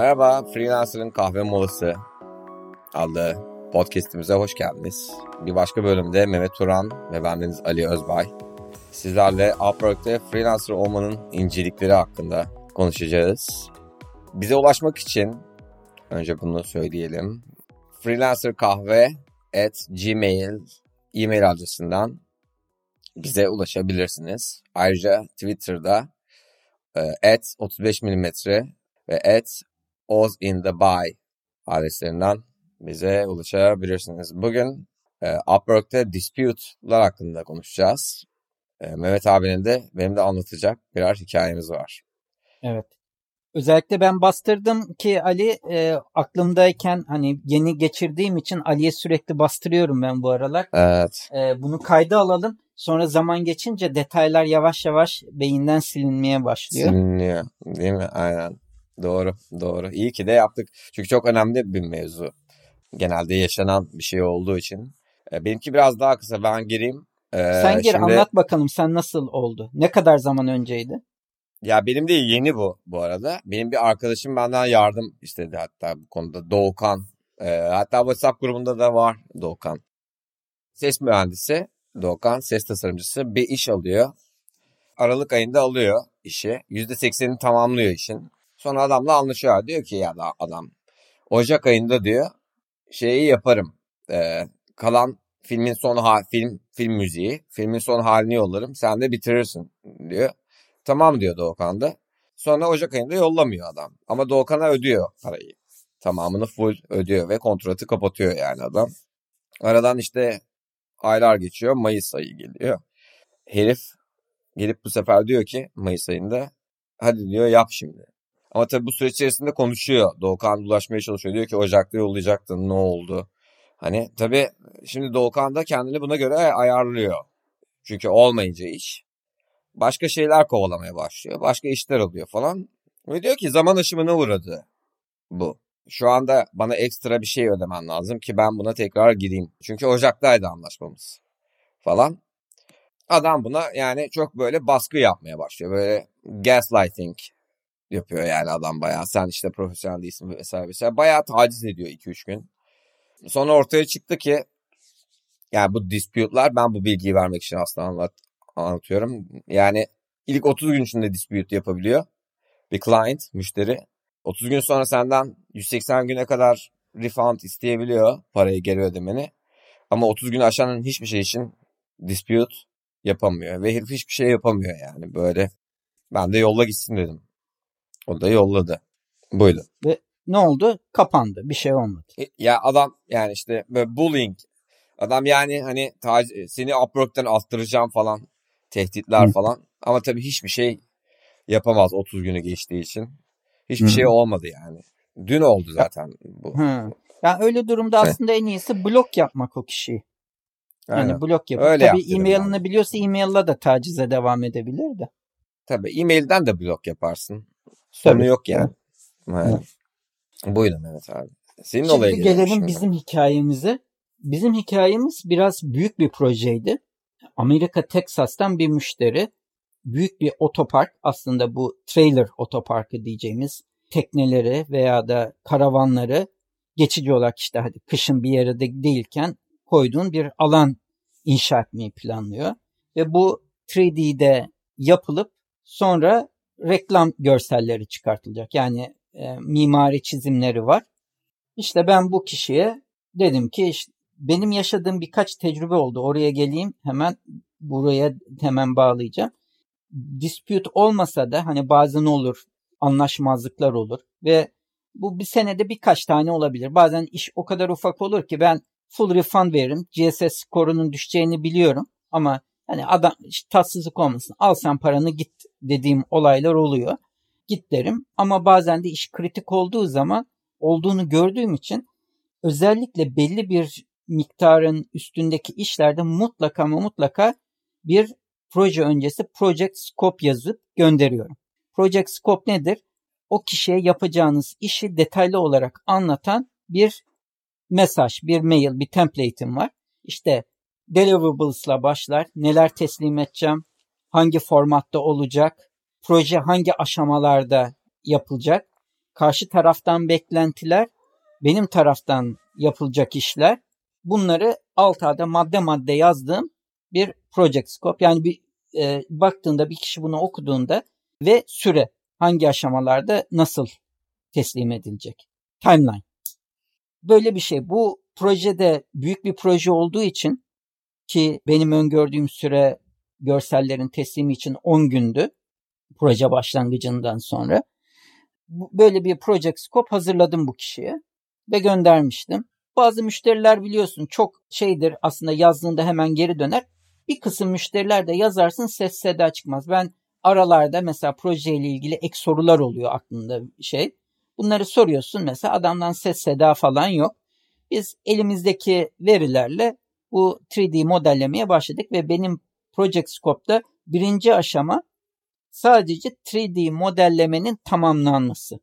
Merhaba, Freelancer'ın Kahve Molası adlı podcastimize hoş geldiniz. Bir başka bölümde Mehmet Turan ve bendeniz Ali Özbay. Sizlerle Upwork'te freelancer olmanın incelikleri hakkında konuşacağız. Bize ulaşmak için önce bunu söyleyelim. Freelancer kahve at gmail e-mail adresinden bize ulaşabilirsiniz. Ayrıca Twitter'da e, at 35 mm ve at Oz in the Bay adreslerinden bize ulaşabilirsiniz. Bugün e, Upwork'te dispute'lar hakkında konuşacağız. E, Mehmet abinin de benim de anlatacak birer hikayemiz var. Evet. Özellikle ben bastırdım ki Ali e, aklımdayken hani yeni geçirdiğim için Ali'ye sürekli bastırıyorum ben bu aralar. Evet. E, bunu kayda alalım. Sonra zaman geçince detaylar yavaş yavaş beyinden silinmeye başlıyor. Siliniyor değil mi? Aynen. Doğru, doğru. İyi ki de yaptık. Çünkü çok önemli bir mevzu. Genelde yaşanan bir şey olduğu için. E, benimki biraz daha kısa. Ben gireyim. E, sen gir şimdi... anlat bakalım sen nasıl oldu? Ne kadar zaman önceydi? Ya benim de yeni bu bu arada. Benim bir arkadaşım benden yardım istedi hatta bu konuda. Doğukan. E, hatta WhatsApp grubunda da var Doğukan. Ses mühendisi Doğukan, ses tasarımcısı bir iş alıyor. Aralık ayında alıyor işi. %80'ini tamamlıyor işin. Sonra adamla anlaşıyor. Diyor ki ya da adam Ocak ayında diyor şeyi yaparım. Ee, kalan filmin son ha film film müziği, filmin son halini yollarım. Sen de bitirirsin diyor. Tamam diyor Doğukan da. Sonra Ocak ayında yollamıyor adam. Ama Doğukan'a ödüyor parayı. Tamamını full ödüyor ve kontratı kapatıyor yani adam. Aradan işte aylar geçiyor. Mayıs ayı geliyor. Herif gelip bu sefer diyor ki Mayıs ayında hadi diyor yap şimdi. Ama tabii bu süreç içerisinde konuşuyor. Doğukan ulaşmaya çalışıyor. Diyor ki Ocak'ta yollayacaktın ne oldu? Hani tabii şimdi Doğukan da kendini buna göre ayarlıyor. Çünkü olmayınca iş. Başka şeyler kovalamaya başlıyor. Başka işler oluyor falan. Ve diyor ki zaman aşımına uğradı bu. Şu anda bana ekstra bir şey ödemen lazım ki ben buna tekrar gireyim. Çünkü Ocak'taydı anlaşmamız falan. Adam buna yani çok böyle baskı yapmaya başlıyor. Böyle gaslighting yapıyor yani adam bayağı. Sen işte profesyonel değilsin vesaire vesaire. Bayağı taciz ediyor 2-3 gün. Sonra ortaya çıktı ki yani bu dispute'lar ben bu bilgiyi vermek için aslında anlat, anlatıyorum. Yani ilk 30 gün içinde dispute yapabiliyor. Bir client, müşteri. 30 gün sonra senden 180 güne kadar refund isteyebiliyor parayı geri ödemeni. Ama 30 gün aşanın hiçbir şey için dispute yapamıyor. Ve herif hiçbir şey yapamıyor yani böyle. Ben de yolla gitsin dedim. O da yolladı. Buydu. Ve ne oldu? Kapandı. Bir şey olmadı. E, ya adam yani işte böyle bullying. Adam yani hani seni Upwork'tan attıracağım falan. Tehditler Hı. falan. Ama tabii hiçbir şey yapamaz 30 günü geçtiği için. Hiçbir Hı. şey olmadı yani. Dün oldu zaten bu. Hı. Yani öyle durumda aslında en iyisi blok yapmak o kişiyi. Yani Aynen. blok yapıp Öyle tabii e-mailini biliyorsa e-mail'la da tacize devam edebilir de. Tabii e-mailden de blok yaparsın. Tabii. yok yani. Evet. Buyurun Mehmet abi. Senin şimdi gelelim şimdi. bizim hikayemize. Bizim hikayemiz biraz büyük bir projeydi. Amerika Texas'tan bir müşteri büyük bir otopark aslında bu trailer otoparkı diyeceğimiz tekneleri veya da karavanları geçici olarak işte hadi kışın bir yere de değilken koyduğun bir alan inşa etmeyi planlıyor. Ve bu 3D'de yapılıp sonra reklam görselleri çıkartılacak. Yani e, mimari çizimleri var. İşte ben bu kişiye dedim ki işte benim yaşadığım birkaç tecrübe oldu. Oraya geleyim hemen buraya hemen bağlayacağım. Dispute olmasa da hani bazen olur anlaşmazlıklar olur ve bu bir senede birkaç tane olabilir. Bazen iş o kadar ufak olur ki ben full refund veririm. GSS skorunun düşeceğini biliyorum ama hani adam işte tatsızlık olmasın al sen paranı git dediğim olaylar oluyor. Git derim ama bazen de iş kritik olduğu zaman olduğunu gördüğüm için özellikle belli bir miktarın üstündeki işlerde mutlaka ama mutlaka bir proje öncesi project scope yazıp gönderiyorum. Project scope nedir? O kişiye yapacağınız işi detaylı olarak anlatan bir mesaj, bir mail, bir template'im var. İşte deliverables'la başlar. Neler teslim edeceğim? Hangi formatta olacak? Proje hangi aşamalarda yapılacak? karşı taraftan beklentiler, benim taraftan yapılacak işler bunları alt ada madde madde yazdığım bir project scope. Yani bir e, baktığında bir kişi bunu okuduğunda ve süre hangi aşamalarda nasıl teslim edilecek. Timeline. Böyle bir şey. Bu projede büyük bir proje olduğu için ki benim öngördüğüm süre görsellerin teslimi için 10 gündü. Proje başlangıcından sonra. Böyle bir project scope hazırladım bu kişiye ve göndermiştim. Bazı müşteriler biliyorsun çok şeydir aslında yazdığında hemen geri döner. Bir kısım müşteriler de yazarsın ses seda çıkmaz. Ben aralarda mesela projeyle ilgili ek sorular oluyor aklında şey. Bunları soruyorsun mesela adamdan ses seda falan yok. Biz elimizdeki verilerle bu 3D modellemeye başladık ve benim Project Scope'da birinci aşama sadece 3D modellemenin tamamlanması.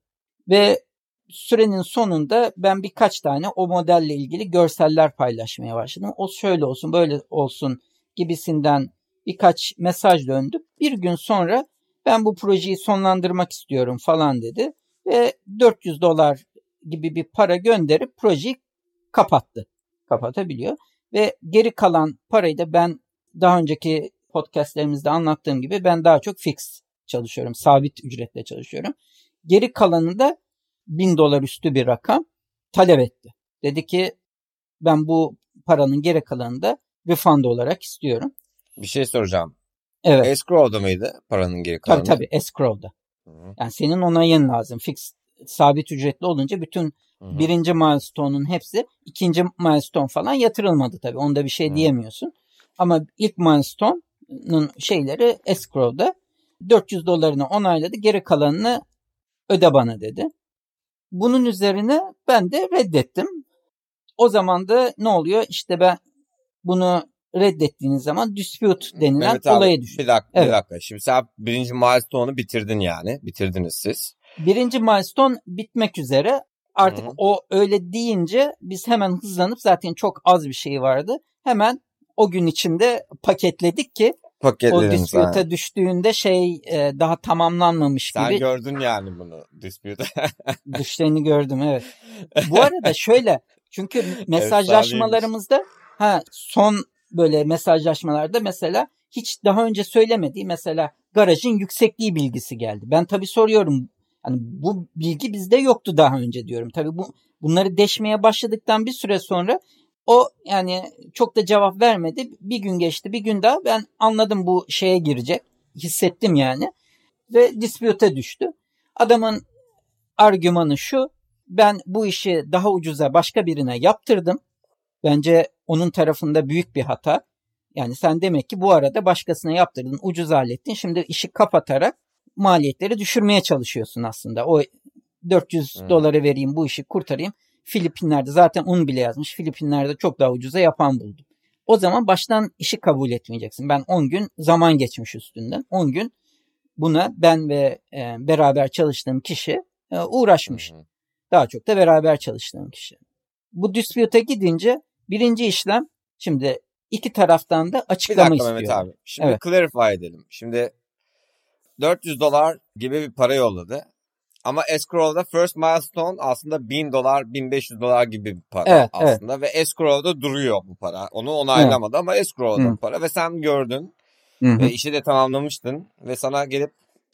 Ve sürenin sonunda ben birkaç tane o modelle ilgili görseller paylaşmaya başladım. O şöyle olsun böyle olsun gibisinden birkaç mesaj döndü. Bir gün sonra ben bu projeyi sonlandırmak istiyorum falan dedi. Ve 400 dolar gibi bir para gönderip projeyi kapattı. Kapatabiliyor. Ve geri kalan parayı da ben daha önceki podcastlerimizde anlattığım gibi ben daha çok fix çalışıyorum. Sabit ücretle çalışıyorum. Geri kalanı da 1000 dolar üstü bir rakam talep etti. Dedi ki ben bu paranın geri kalanını da refund olarak istiyorum. Bir şey soracağım. Evet. Escrow'da mıydı paranın geri kalanı? Tabii tabii escrow'da. Yani senin onayın lazım. Fix sabit ücretli olunca bütün Hı-hı. birinci milestone'un hepsi ikinci milestone falan yatırılmadı tabii. Onda bir şey Hı-hı. diyemiyorsun. Ama ilk milestone'un şeyleri escrow'da 400 dolarını onayladı. Geri kalanını öde bana dedi. Bunun üzerine ben de reddettim. O zaman da ne oluyor? İşte ben bunu reddettiğiniz zaman dispute denilen evet abi, olaya düşüyor. Bir dakika, evet. bir dakika. Şimdi sen birinci milestone'u bitirdin yani. Bitirdiniz siz. Birinci milestone bitmek üzere. Artık Hı-hı. o öyle deyince biz hemen hızlanıp zaten çok az bir şey vardı. Hemen o gün içinde paketledik ki o dispute'a düştüğünde şey e, daha tamamlanmamış Sen gibi. Sen gördün yani bunu dispute. Düşlerini gördüm evet. Bu arada şöyle çünkü mesajlaşmalarımızda ha son böyle mesajlaşmalarda mesela hiç daha önce söylemediği mesela garajın yüksekliği bilgisi geldi. Ben tabii soruyorum hani bu bilgi bizde yoktu daha önce diyorum. Tabii bu bunları deşmeye başladıktan bir süre sonra o yani çok da cevap vermedi. Bir gün geçti bir gün daha ben anladım bu şeye girecek. Hissettim yani. Ve dispute'e düştü. Adamın argümanı şu. Ben bu işi daha ucuza başka birine yaptırdım. Bence onun tarafında büyük bir hata. Yani sen demek ki bu arada başkasına yaptırdın, ucuz hallettin. Şimdi işi kapatarak maliyetleri düşürmeye çalışıyorsun aslında. O 400 hmm. dolara vereyim bu işi kurtarayım. Filipinler'de zaten un bile yazmış. Filipinler'de çok daha ucuza yapan buldum. O zaman baştan işi kabul etmeyeceksin. Ben 10 gün zaman geçmiş üstünden. 10 gün buna ben ve e, beraber çalıştığım kişi e, uğraşmış. Hı Daha çok da beraber çalıştığım kişi. Bu dispute'e gidince birinci işlem şimdi iki taraftan da açıklama bir dakika istiyor. Mehmet abi. Şimdi evet. clarify edelim. Şimdi 400 dolar gibi bir para yolladı. Ama escrow'da first milestone aslında 1000 dolar, 1500 dolar gibi bir para evet, aslında. Evet. Ve escrow'da duruyor bu para. Onu onaylamadı evet. ama escrow'da bu para. Ve sen gördün. Hı-hı. Ve işi de tamamlamıştın. Ve sana gelip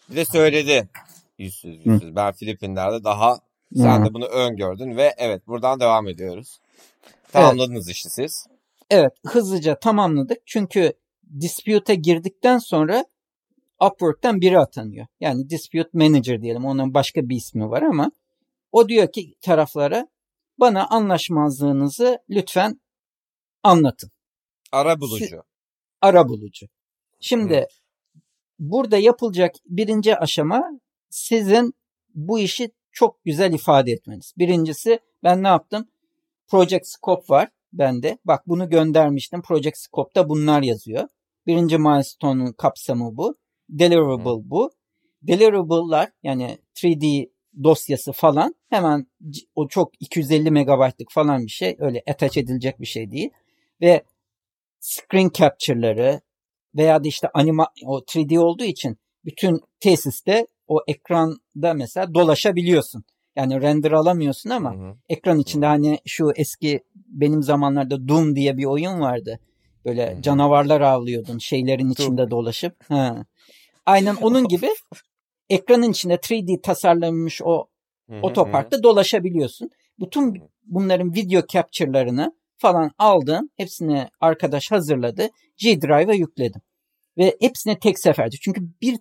bir de söyledi. Yüzsüz yüzsüz. Hı. Ben Filipinler'de daha sen Hı. de bunu öngördün. Ve evet buradan devam ediyoruz. Tamamladınız evet. işi siz. Evet hızlıca tamamladık. Çünkü dispute'e girdikten sonra Upwork'tan biri atanıyor. Yani dispute manager diyelim. Onun başka bir ismi var ama o diyor ki taraflara bana anlaşmazlığınızı lütfen anlatın. Ara bulucu. Ara bulucu. Şimdi Hı. burada yapılacak birinci aşama sizin bu işi çok güzel ifade etmeniz. Birincisi ben ne yaptım? Project Scope var bende. Bak bunu göndermiştim. Project Scope'da bunlar yazıyor. Birinci milestone'un kapsamı bu. Deliverable bu. Deliverable'lar yani 3D dosyası falan hemen o çok 250 megabaytlık falan bir şey. Öyle attach edilecek bir şey değil. Ve screen capture'ları veya da işte anima o 3D olduğu için bütün tesiste o ekranda mesela dolaşabiliyorsun. Yani render alamıyorsun ama Hı hı. ekran içinde hani şu eski benim zamanlarda Doom diye bir oyun vardı. Böyle Hı hı. canavarlar avlıyordun şeylerin içinde dolaşıp. Ha. Aynen onun gibi ekranın içinde 3D tasarlanmış o otoparkta dolaşabiliyorsun. Bütün bunların video capture'larını falan aldım. Hepsini arkadaş hazırladı. G Drive'a yükledim. Ve hepsini tek seferde. Çünkü bir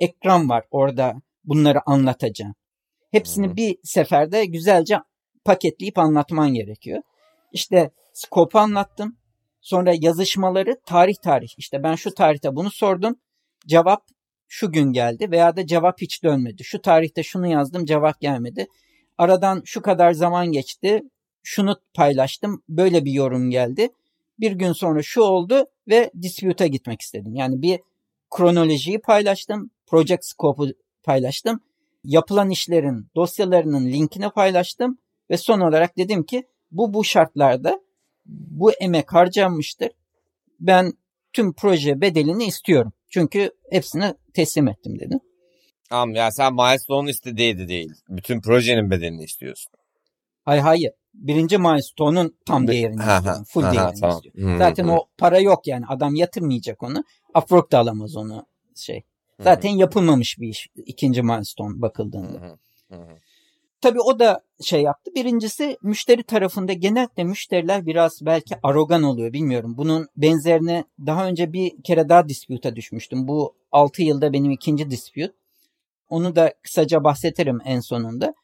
ekran var orada bunları anlatacağım. Hepsini Hı hı. bir seferde güzelce paketleyip anlatman gerekiyor. İşte scope anlattım. Sonra yazışmaları tarih tarih. İşte ben şu tarihte bunu sordum. Cevap şu gün geldi veya da cevap hiç dönmedi. Şu tarihte şunu yazdım cevap gelmedi. Aradan şu kadar zaman geçti. Şunu paylaştım. Böyle bir yorum geldi. Bir gün sonra şu oldu ve dispute'a gitmek istedim. Yani bir kronolojiyi paylaştım. Project scope'u paylaştım. Yapılan işlerin dosyalarının linkini paylaştım. Ve son olarak dedim ki bu bu şartlarda bu emek harcanmıştır. Ben tüm proje bedelini istiyorum. Çünkü hepsini teslim ettim dedim. Tamam ya sen milestone'un istediğiydi değil. Bütün projenin bedelini istiyorsun. Hayır hayır. Birinci milestone'un tam Be- değerini Ha, istiyorum. Full ha, değerini tamam. istiyorum. Hı, Zaten hı, o para yok yani. Adam yatırmayacak onu. Upwork da alamaz onu şey. Zaten yapılmamış bir iş. ikinci milestone bakıldığında. Tabii o da şey yaptı. Birincisi müşteri tarafında genellikle müşteriler biraz belki arrogan oluyor bilmiyorum. Bunun benzerini daha önce bir kere daha dispute'a düşmüştüm. Bu 6 yılda benim ikinci dispute. Onu da kısaca bahsederim en sonunda.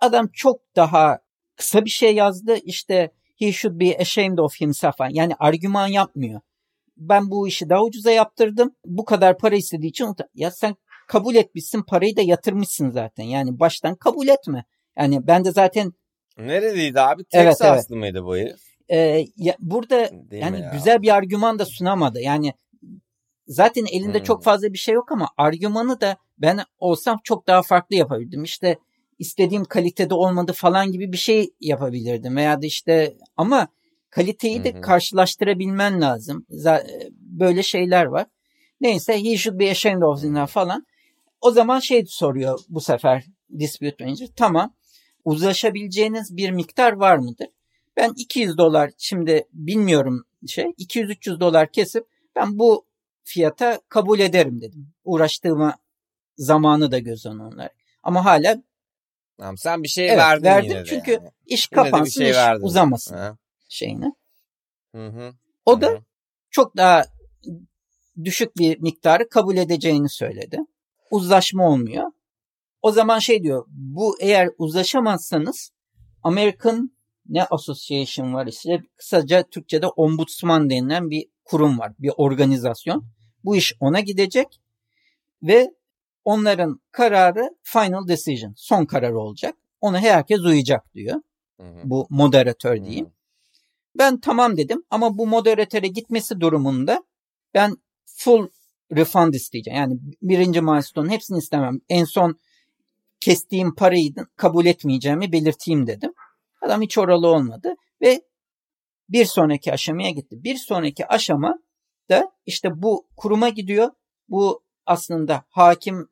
Adam çok daha kısa bir şey yazdı. İşte he should be ashamed of himself. Yani argüman yapmıyor. Ben bu işi daha ucuza yaptırdım. Bu kadar para istediği için ya sen kabul etmişsin parayı da yatırmışsın zaten. Yani baştan kabul etme. Yani ben de zaten Nereliydi abi? Evet, Texaslı mıydı bu herif? e, ya burada Değil yani ya? güzel bir argüman da sunamadı. Yani zaten elinde Hmm. çok fazla bir şey yok ama argümanı da ben olsam çok daha farklı yapabilirdim. İşte istediğim kalitede olmadı falan gibi bir şey yapabilirdim veya da işte ama kaliteyi de karşılaştırabilmen lazım. Za- Böyle şeyler var. Neyse he should be ashamed of himself falan. O zaman şey soruyor bu sefer dispute manager. Tamam uzlaşabileceğiniz bir miktar var mıdır? Ben 200 dolar şimdi bilmiyorum şey 200-300 dolar kesip ben bu fiyata kabul ederim dedim. Uğraştığıma zamanı da göz önüne alarak. Ama hala Tamam, sen bir şey Evet, verdin verdim yine de çünkü yani. iş kapansın, şey iş verdin. uzamasın Ha. şeyine. Hı hı. O Hı da çok daha düşük bir miktarı kabul edeceğini söyledi. Uzlaşma olmuyor. O zaman şey diyor, bu eğer uzlaşamazsanız American ne association var işte kısaca Türkçe'de ombudsman denilen bir kurum var, bir organizasyon. Bu iş ona gidecek ve onların kararı final decision, son karar olacak. Ona herkes uyacak diyor. Hı hı. Bu moderatör diyeyim. Hı. Ben tamam dedim ama bu moderatöre gitmesi durumunda ben full refund isteyeceğim. Yani birinci milestone hepsini istemem. En son kestiğim parayı kabul etmeyeceğimi belirteyim dedim. Adam hiç oralı olmadı ve bir sonraki aşamaya gitti. Bir sonraki aşama da işte bu kuruma gidiyor. Bu aslında hakim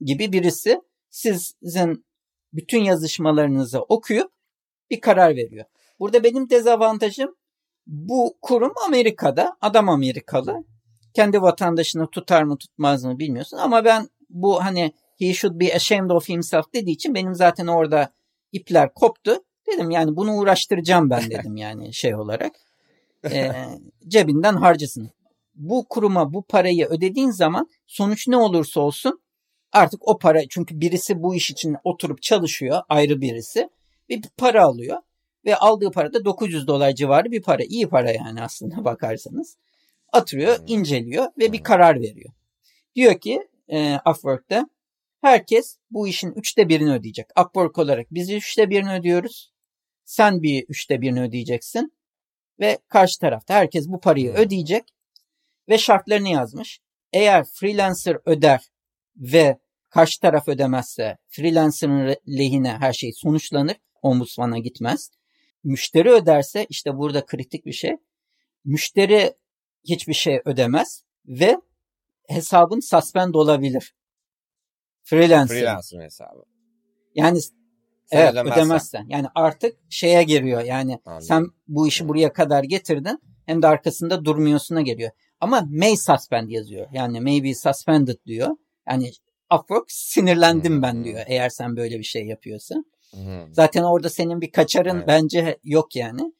gibi birisi sizin bütün yazışmalarınızı okuyup bir karar veriyor. Burada benim dezavantajım bu kurum Amerika'da. Adam Amerikalı. Kendi vatandaşını tutar mı tutmaz mı bilmiyorsun. Ama ben bu hani he should be ashamed of himself dediği için benim zaten orada ipler koptu. Dedim yani bunu uğraştıracağım ben dedim yani şey olarak. Ee, cebinden harcasın. Bu kuruma bu parayı ödediğin zaman sonuç ne olursa olsun artık o para çünkü birisi bu iş için oturup çalışıyor ayrı birisi ve bir para alıyor ve aldığı para da 900 dolar civarı bir para. iyi para yani aslında bakarsanız. Atıyor, inceliyor ve bir karar veriyor. Diyor ki e, Upwork'ta herkes bu işin üçte birini ödeyecek. Upwork olarak biz üçte birini ödüyoruz. Sen bir üçte birini ödeyeceksin. Ve karşı tarafta herkes bu parayı Hmm. ödeyecek. Ve şartlarını yazmış. Eğer freelancer öder ve karşı taraf ödemezse freelancer'ın lehine her şey sonuçlanır. Ombudsman'a gitmez. Müşteri öderse işte burada kritik bir şey. Müşteri hiçbir şey ödemez ve hesabın suspend olabilir. Freelancer. Freelancer hesabı. Yani Sen evet ödemezsen. ödemezsen. Yani artık şeye giriyor. Yani Anladım. sen bu işi buraya kadar getirdin hem de arkasında durmuyorsuna geliyor. Ama may suspend yazıyor. Yani maybe suspended diyor. Yani Upwork sinirlendim Hmm. ben diyor eğer sen böyle bir şey yapıyorsan. Hı. Zaten orada senin bir kaçarın Evet. bence yok yani.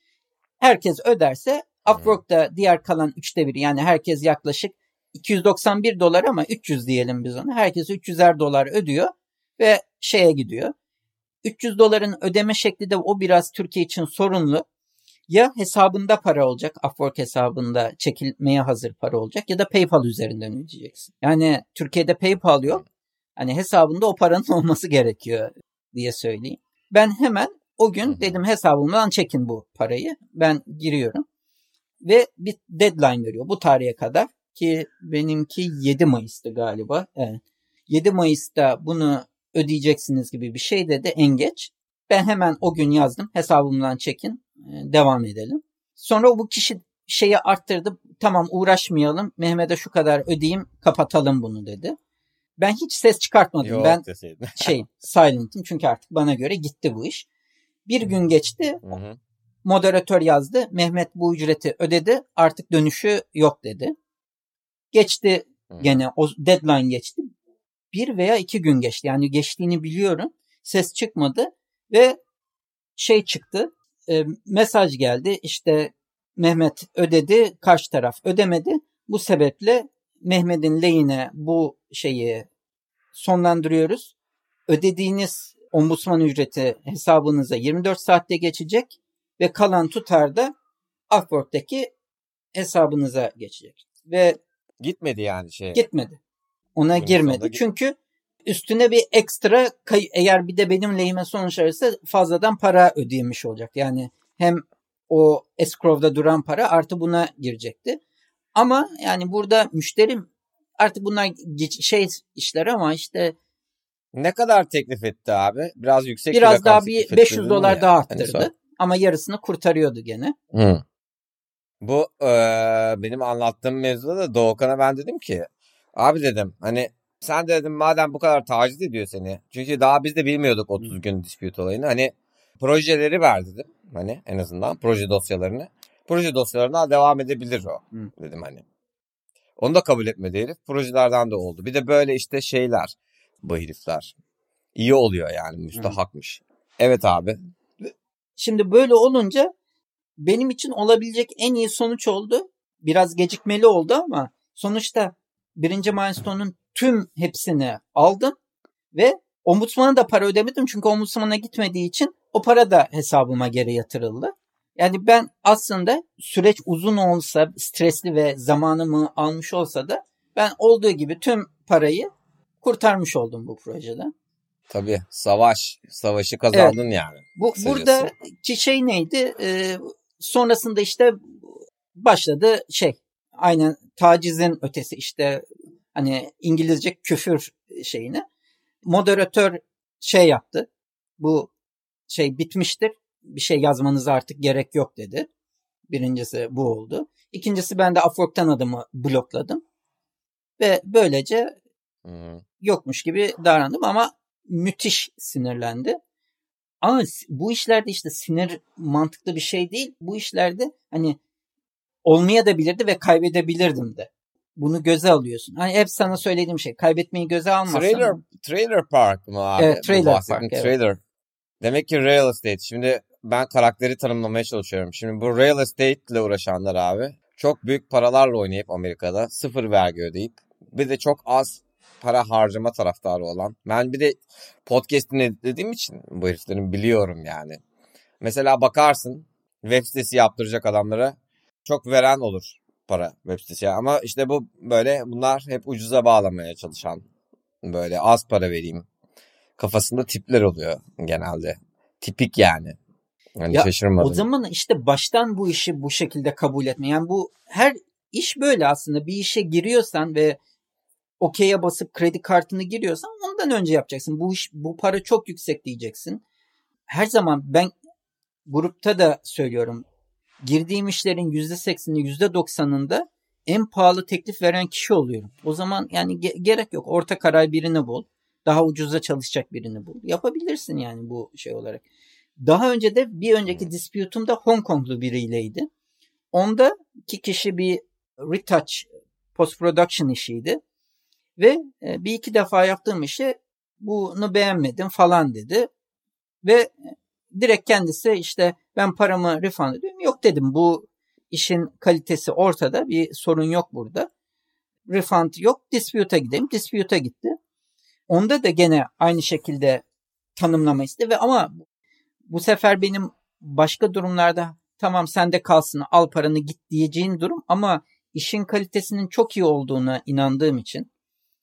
Herkes öderse Upwork'ta diğer kalan üçte biri yani herkes yaklaşık 291 dolar ama 300 diyelim biz ona. Herkes 300'er dolar ödüyor ve şeye gidiyor. 300 doların ödeme şekli de o biraz Türkiye için sorunlu. Ya hesabında para olacak, Upwork hesabında çekilmeye hazır para olacak ya da PayPal üzerinden ödeyeceksin. Yani Türkiye'de PayPal yok. Hani hesabında o paranın olması gerekiyor diye söyleyeyim. Ben hemen o gün dedim hesabımdan çekin bu parayı. Ben giriyorum. Ve bir deadline veriyor bu tarihe kadar ki benimki 7 Mayıs'tı galiba. Evet. 7 Mayıs'ta bunu ödeyeceksiniz gibi bir şey dedi en geç. Ben hemen o gün yazdım hesabımdan çekin e, devam edelim. Sonra bu kişi şeyi arttırdı tamam uğraşmayalım Mehmet'e şu kadar ödeyeyim kapatalım bunu dedi. Ben hiç ses çıkartmadım. Yok ben deseydin. şey silent'ım çünkü artık bana göre gitti bu iş. Bir gün geçti Hı hı. Moderatör yazdı. Mehmet bu ücreti ödedi artık dönüşü yok dedi. Geçti Hı. gene o deadline geçti. Bir veya iki gün geçti yani geçtiğini biliyorum. Ses çıkmadı ve şey çıktı e, mesaj geldi işte Mehmet ödedi karşı taraf ödemedi. Bu sebeple Mehmet'in lehine bu şeyi sonlandırıyoruz. Ödediğiniz ombudsman ücreti hesabınıza 24 saatte geçecek ve kalan tutar da Upwork'taki hesabınıza geçecek. Ve Gitmedi yani şey. gitmedi. Ona Günün girmedi. Çünkü üstüne bir ekstra kay- eğer bir de benim lehime sonuç alırsa fazladan para ödeyemiş olacak. Yani hem o escrow'da duran para artı buna girecekti. Ama yani burada müşterim artık bunlar şey işler ama işte Ne kadar teklif etti abi? Biraz yüksek biraz rakam daha bir etti 500 dedin dolar ya. daha Hani arttırdı. sonra- Ama yarısını kurtarıyordu gene. Hı. Bu eee, benim anlattığım mevzuda da Doğukan'a ben dedim ki abi dedim hani sen de dedim madem bu kadar taciz ediyor seni. Çünkü daha biz de bilmiyorduk 30 gün dispute olayını. Hani projeleri ver dedim. Hani en azından proje dosyalarını. Proje dosyalarına devam edebilir o Hı. dedim hani. Onu da kabul etmedi herif. Projelerden de oldu. Bir de böyle işte şeyler bu herifler. İyi oluyor yani müstahakmış. Evet abi. Şimdi böyle olunca benim için olabilecek en iyi sonuç oldu. Biraz gecikmeli oldu ama sonuçta birinci milestone'un tüm hepsini aldım ve ombudsmana da para ödemedim çünkü ombudsmana gitmediği için o para da hesabıma geri yatırıldı. Yani ben aslında süreç uzun olsa, stresli ve zamanımı almış olsa da ben olduğu gibi tüm parayı kurtarmış oldum bu projeden. Tabii savaş. Savaşı kazandın yani. Bu Kısacası. buradaki şey neydi? Ee, sonrasında işte başladı şey. Aynen tacizin ötesi işte hani İngilizce küfür şeyini. Moderatör şey yaptı. Bu şey bitmiştir. Bir şey yazmanıza artık gerek yok dedi. Birincisi bu oldu. İkincisi ben de Upwork'tan adımı blokladım. Ve böylece Hı hı. yokmuş gibi davrandım ama müthiş sinirlendi. Ama bu işlerde işte sinir mantıklı bir şey değil. Bu işlerde hani olmaya da bilirdi ve kaybedebilirdim de. Bunu göze alıyorsun. Hani hep sana söylediğim şey kaybetmeyi göze almazsan. Trailer, trailer Park mı abi? Evet, Trailer Park, evet. Trailer. Demek ki real estate. Şimdi ben karakteri tanımlamaya çalışıyorum. Şimdi bu real estate ile uğraşanlar abi çok büyük paralarla oynayıp Amerika'da sıfır vergi ödeyip bir de çok az para harcama taraftarı olan. Ben bir de podcast'ini editdediğim için bu heriflerin biliyorum yani. Mesela bakarsın web sitesi yaptıracak adamlara çok veren olur para web sitesi. Ama işte bu böyle bunlar hep ucuza bağlamaya çalışan böyle az para vereyim kafasında tipler oluyor genelde. Tipik yani. Hani Ya, şaşırmadım. O zaman işte baştan bu işi bu şekilde kabul etme. Yani bu her iş böyle aslında. Bir işe giriyorsan ve okey'e basıp kredi kartını giriyorsan ondan önce yapacaksın. Bu iş bu para çok yüksek diyeceksin. Her zaman ben grupta da söylüyorum. Girdiğim işlerin %80'i %90'ında en pahalı teklif veren kişi oluyorum. O zaman yani ge- gerek yok. Orta karar birini bul. Daha ucuza çalışacak birini bul. Yapabilirsin yani bu şey olarak. Daha önce de bir önceki dispute'umda Hong Konglu biriyleydi. Onda iki kişi bir retouch post production işiydi. Ve e, bir iki defa yaptığım işi bunu beğenmedim falan dedi. Ve direkt kendisi işte ben paramı refund ediyorum. Yok dedim bu işin kalitesi ortada bir sorun yok burada. Refund yok dispute'a gidelim. Dispute'a gitti. Onda da gene aynı şekilde tanımlama istedi ve ama bu sefer benim başka durumlarda tamam sende kalsın al paranı git diyeceğin durum ama işin kalitesinin çok iyi olduğuna inandığım için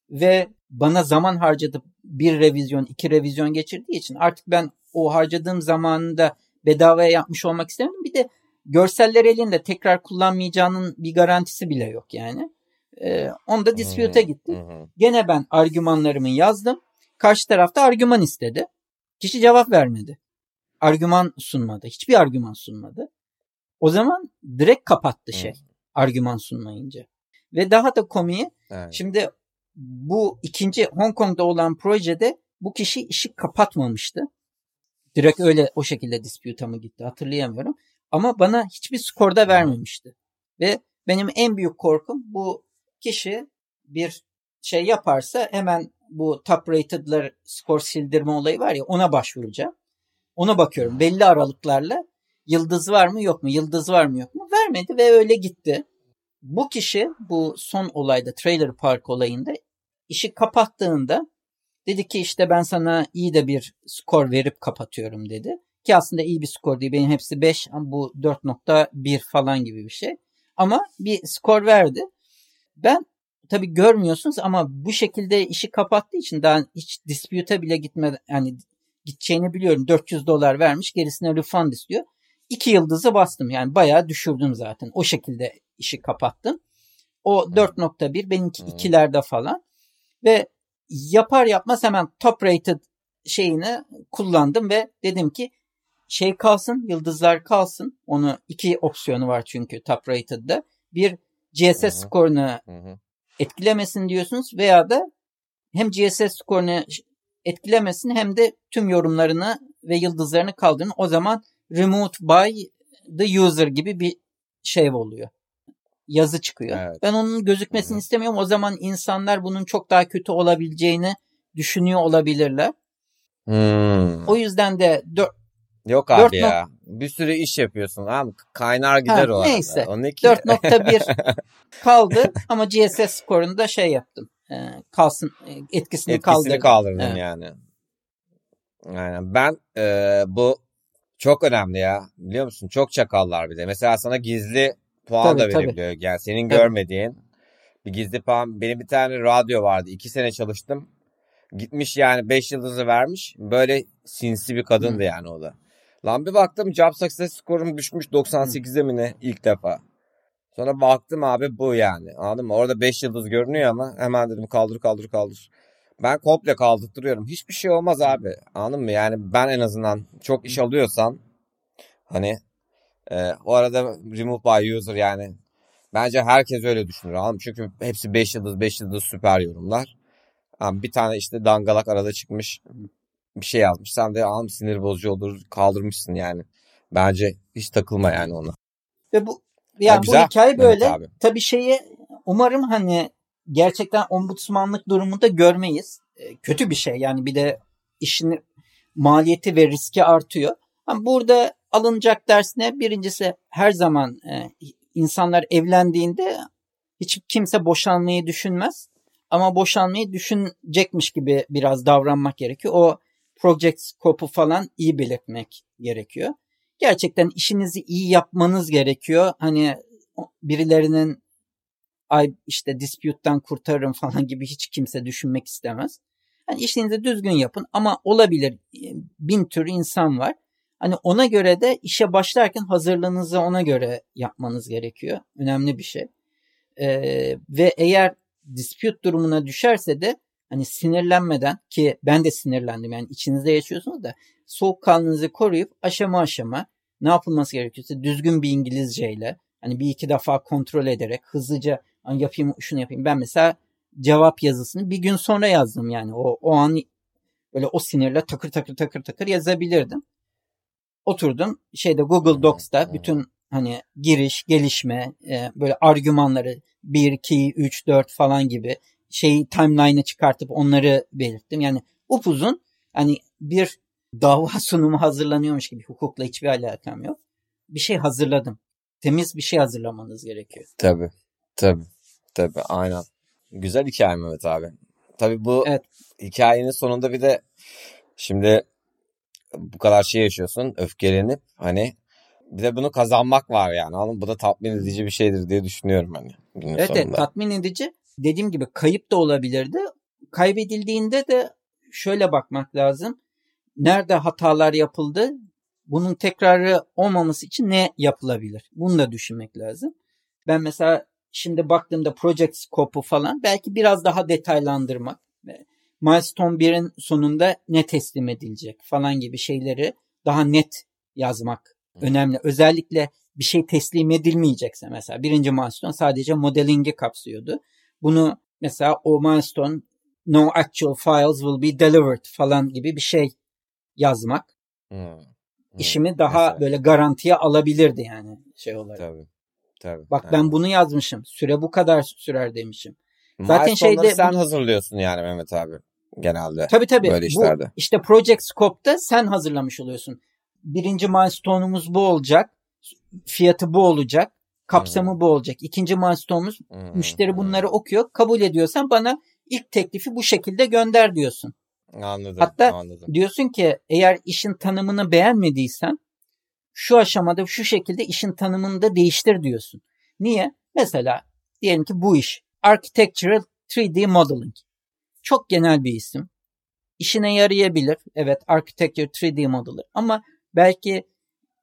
ve bana zaman harcadı bir revizyon iki revizyon geçirdiği için artık ben o harcadığım zamanında bedavaya yapmış olmak istemedim. Bir de görseller elinde tekrar kullanmayacağının bir garantisi bile yok yani. Ee, onda dispute'a gitti. Gene ben argümanlarımı yazdım. Karşı tarafta argüman istedi. Kişi cevap vermedi. Argüman sunmadı. Hiçbir argüman sunmadı. O zaman direkt kapattı şey. Argüman sunmayınca. Ve daha da komiği evet. şimdi bu ikinci Hong Kong'da olan projede bu kişi işi kapatmamıştı. Direkt öyle o şekilde dispute'a mı gitti hatırlayamıyorum. Ama bana hiçbir skorda vermemişti. Ve benim en büyük korkum bu kişi bir şey yaparsa hemen bu top rated'lar skor sildirme olayı var ya ona başvuracağım. Ona bakıyorum belli aralıklarla yıldız var mı yok mu yıldız var mı yok mu vermedi ve öyle gitti. Bu kişi bu son olayda Trailer Park olayında işi kapattığında dedi ki işte ben sana iyi de bir skor verip kapatıyorum dedi. Ki aslında iyi bir skor değil. Benim hepsi 5 ama bu 4.1 falan gibi bir şey. Ama bir skor verdi. Ben tabii görmüyorsunuz ama bu şekilde işi kapattığı için daha hiç dispute'a bile gitmeden yani gideceğini biliyorum. 400 dolar vermiş gerisine refund istiyor. İki yıldızı bastım yani bayağı düşürdüm zaten. O şekilde işi kapattım. O 4.1 benimki ikilerde falan. Ve yapar yapmaz hemen top rated şeyini kullandım ve dedim ki şey kalsın, yıldızlar kalsın. Onu iki opsiyonu var çünkü top rated'da. Bir GSS Hı-hı. skorunu Hı-hı. etkilemesin diyorsunuz veya da hem GSS skorunu etkilemesin hem de tüm yorumlarını ve yıldızlarını kaldırın. O zaman removed by the user gibi bir şey oluyor. Yazı çıkıyor. Evet. Ben onun gözükmesini Hı-hı. istemiyorum. O zaman insanlar bunun çok daha kötü olabileceğini düşünüyor olabilirler. Hmm. O yüzden de 4 Yok abi 4. ya. Bir sürü iş yapıyorsun. Abi kaynar gider ha, o Neyse. 4.1 kaldı ama GSS skorunda şey yaptım. E, kalsın etkisini, etkisini kaldırdım. kaldırdın evet. yani. Aynen. Ben e, bu çok önemli ya. Biliyor musun? Çok çakallar bir de. Mesela sana gizli puan tabii, da verebiliyor. Tabii. Yani senin tabii. görmediğin bir gizli puan. Benim bir tane radyo vardı. İki sene çalıştım. Gitmiş yani 5 yıldızı vermiş. Böyle sinsi bir kadındı Hı. yani o da. Lan bir baktım job success skorum düşmüş 98'e mi ne ilk defa. Sonra baktım abi bu yani. Anladın mı? Orada 5 yıldız görünüyor ama hemen dedim kaldır kaldır kaldır. Ben komple kaldırtırıyorum. Hiçbir şey olmaz abi. Anladın mı? Yani ben en azından çok iş alıyorsam hani e, o arada remove by user yani bence herkes öyle düşünür. Anladın? Çünkü hepsi 5 yıldız 5 yıldız süper yorumlar. Yani bir tane işte dangalak arada çıkmış bir şey yazmış. Sen de an sinir bozucu olur kaldırmışsın yani. Bence hiç takılma yani ona. Ve bu yani bu hikaye böyle. Abi. Tabii şeyi umarım hani gerçekten ombudsmanlık durumunda görmeyiz. E, kötü bir şey yani bir de işin maliyeti ve riski artıyor. Ama burada alınacak ders ne? Birincisi her zaman e, insanlar evlendiğinde hiç kimse boşanmayı düşünmez. Ama boşanmayı düşünecekmiş gibi biraz davranmak gerekiyor. O project scope'u falan iyi belirtmek gerekiyor. Gerçekten işinizi iyi yapmanız gerekiyor. Hani birilerinin ay işte dispute'dan kurtarırım falan gibi hiç kimse düşünmek istemez. Hani işinizi düzgün yapın ama olabilir e, bin tür insan var. Hani ona göre de işe başlarken hazırlığınızı ona göre yapmanız gerekiyor. Önemli bir şey. Ee, ve eğer dispute durumuna düşerse de hani sinirlenmeden ki ben de sinirlendim yani içinizde yaşıyorsunuz da soğukkanlınızı koruyup aşama aşama ne yapılması gerekiyorsa düzgün bir İngilizceyle hani bir iki defa kontrol ederek hızlıca hani yapayım şunu yapayım. Ben mesela cevap yazısını bir gün sonra yazdım yani o, o an Böyle o sinirle takır takır takır takır yazabilirdim. Oturdum şeyde Google Docs'ta bütün hani giriş, gelişme, e, böyle argümanları 1, 2, 3, 4 falan gibi şeyi timeline'ı çıkartıp onları belirttim. Yani upuzun hani bir dava sunumu hazırlanıyormuş gibi hukukla hiçbir alakam yok. Bir şey hazırladım. Temiz bir şey hazırlamanız gerekiyor. Tabii. Tabii. Tabii. Aynen. Güzel hikaye Mehmet abi. Tabii bu evet. hikayenin sonunda bir de şimdi bu kadar şey yaşıyorsun öfkelenip hani bir de bunu kazanmak var yani. Anladın? Bu da tatmin edici bir şeydir diye düşünüyorum hani. Evet, evet tatmin edici. Dediğim gibi kayıp da olabilirdi. Kaybedildiğinde de şöyle bakmak lazım. Nerede hatalar yapıldı? Bunun tekrarı olmaması için ne yapılabilir? Bunu da düşünmek lazım. Ben mesela şimdi baktığımda project scope'u falan belki biraz daha detaylandırmak. Milestone 1'in sonunda ne teslim edilecek falan gibi şeyleri daha net yazmak önemli. Özellikle bir şey teslim edilmeyecekse mesela birinci milestone sadece modeling'i kapsıyordu. Bunu mesela o milestone no actual files will be delivered falan gibi bir şey yazmak. Hmm. Hmm. işimi daha mesela. böyle garantiye alabilirdi yani şey olarak. Tabii. Tabii. Bak yani. ben bunu yazmışım. Süre bu kadar sürer demişim. Zaten şeyde sen hazırlıyorsun yani Mehmet abi genelde. Tabii tabii. Böyle işlerde. Bu, işte Project Scope'da sen hazırlamış oluyorsun. Birinci milestone'umuz bu olacak. Fiyatı bu olacak. Kapsamı hmm. bu olacak. İkinci milestone'umuz hmm. müşteri bunları okuyor. Kabul ediyorsan bana ilk teklifi bu şekilde gönder diyorsun. Anladım. Hatta anladım. diyorsun ki eğer işin tanımını beğenmediysen şu aşamada şu şekilde işin tanımını da değiştir diyorsun. Niye? Mesela diyelim ki bu iş Architectural 3D Modeling. Çok genel bir isim. İşine yarayabilir. Evet Architecture 3D Modeler ama belki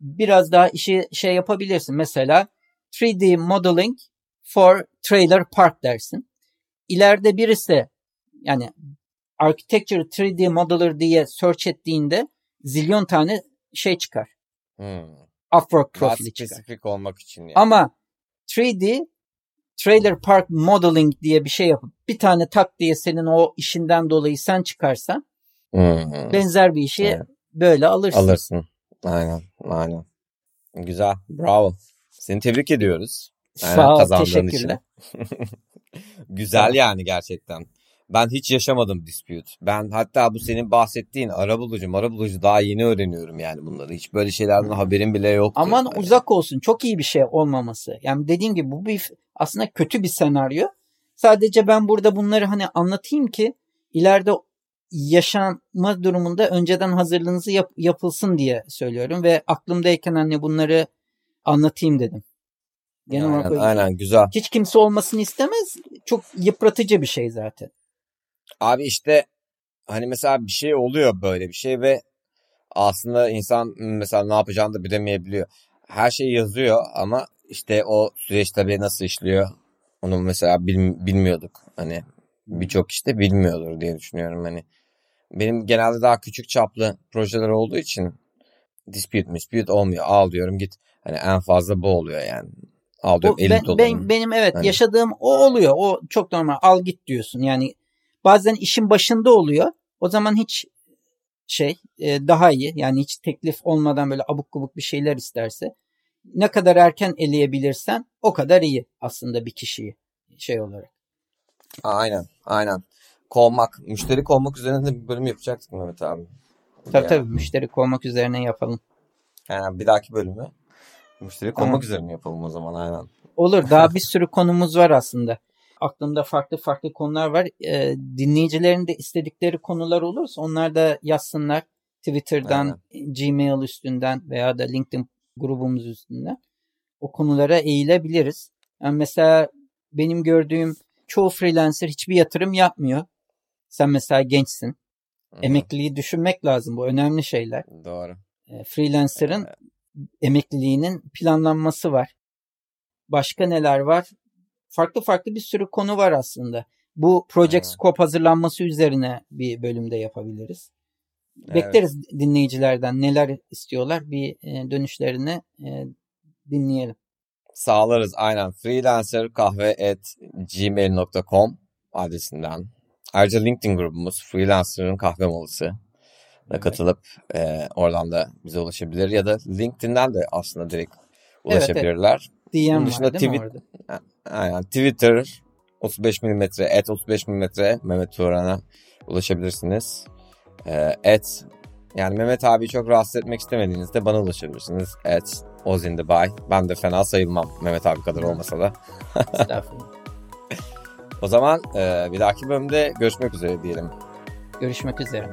biraz daha işi şey yapabilirsin. Mesela 3D Modeling for Trailer Park dersin. İleride birisi yani Architecture 3D Modeler diye search ettiğinde zilyon tane şey çıkar. Hmm. Upwork profili Daha çıkar. spesifik olmak için yani. Ama 3D Trailer Park Modeling diye bir şey yapıp bir tane tak diye senin o işinden dolayı sen çıkarsan hmm. benzer bir işi evet. böyle alırsın. Alırsın. Aynen. Aynen. Güzel. Bravo. Seni tebrik ediyoruz. Yani Sağ ol. Teşekkürler. Güzel yani gerçekten. Ben hiç yaşamadım dispute. Ben hatta bu senin bahsettiğin arabulucu marabulucu daha yeni öğreniyorum yani bunları. Hiç böyle şeylerden haberim bile yok. Aman yani. uzak olsun. Çok iyi bir şey olmaması. Yani dediğim gibi bu bir aslında kötü bir senaryo. Sadece ben burada bunları hani anlatayım ki ileride yaşanma durumunda önceden hazırlığınızı yap, yapılsın diye söylüyorum ve aklımdayken hani bunları anlatayım dedim. Genel aynen, aynen güzel. Hiç kimse olmasını istemez. Çok yıpratıcı bir şey zaten. Abi işte hani mesela bir şey oluyor böyle bir şey ve aslında insan mesela ne yapacağını da bilemeyebiliyor. Her şey yazıyor ama işte o süreç tabii nasıl işliyor onu mesela bil, bilmiyorduk. Hani birçok işte bilmiyordur diye düşünüyorum hani. Benim genelde daha küçük çaplı projeler olduğu için dispute dispute olmuyor. Al diyorum git. Hani en fazla bu oluyor yani. Al diyorum o, elit ben, ben, Benim evet hani. yaşadığım o oluyor. O çok normal. Al git diyorsun. Yani Bazen işin başında oluyor. O zaman hiç şey e, daha iyi. Yani hiç teklif olmadan böyle abuk kubuk bir şeyler isterse ne kadar erken eleyebilirsen o kadar iyi aslında bir kişiyi şey olarak. Aynen, aynen. Kovmak, müşteri kovmak üzerine de bir bölüm yapacaktık Mehmet abi. Tabii yani. tabii müşteri kovmak üzerine yapalım. Yani bir dahaki bölümü müşteri kovmak tamam. üzerine yapalım o zaman aynen. Olur daha bir sürü konumuz var aslında aklımda farklı farklı konular var. E, dinleyicilerin de istedikleri konular olursa onlar da yazsınlar. Twitter'dan, Aynen. Gmail üstünden veya da LinkedIn grubumuz üstünden. O konulara eğilebiliriz. Yani mesela benim gördüğüm çoğu freelancer hiçbir yatırım yapmıyor. Sen mesela gençsin. Hı-hı. Emekliliği düşünmek lazım. Bu önemli şeyler. Doğru. E, freelancer'ın evet. emekliliğinin planlanması var. Başka neler var? Farklı farklı bir sürü konu var aslında. Bu Project evet. Scope hazırlanması üzerine bir bölümde yapabiliriz. Evet. Bekleriz dinleyicilerden neler istiyorlar bir e, dönüşlerini e, dinleyelim. Sağlarız aynen. Freelancer kahve at gmail.com adresinden ayrıca LinkedIn grubumuz Freelancer'ın kahve molası Evet. katılıp e, oradan da bize ulaşabilir ya da LinkedIn'den de aslında direkt ulaşabilirler. DM Bunun var dışında değil mi tweet- orada? Aynen Twitter 35 mm et 35 mm Mehmet Turan'a ulaşabilirsiniz. Ee, et yani Mehmet abi çok rahatsız etmek istemediğinizde bana ulaşabilirsiniz. Et Ozin the Bay. Ben de fena sayılmam Mehmet abi kadar olmasa da. O zaman e, bir dahaki bölümde görüşmek üzere diyelim. Görüşmek üzere.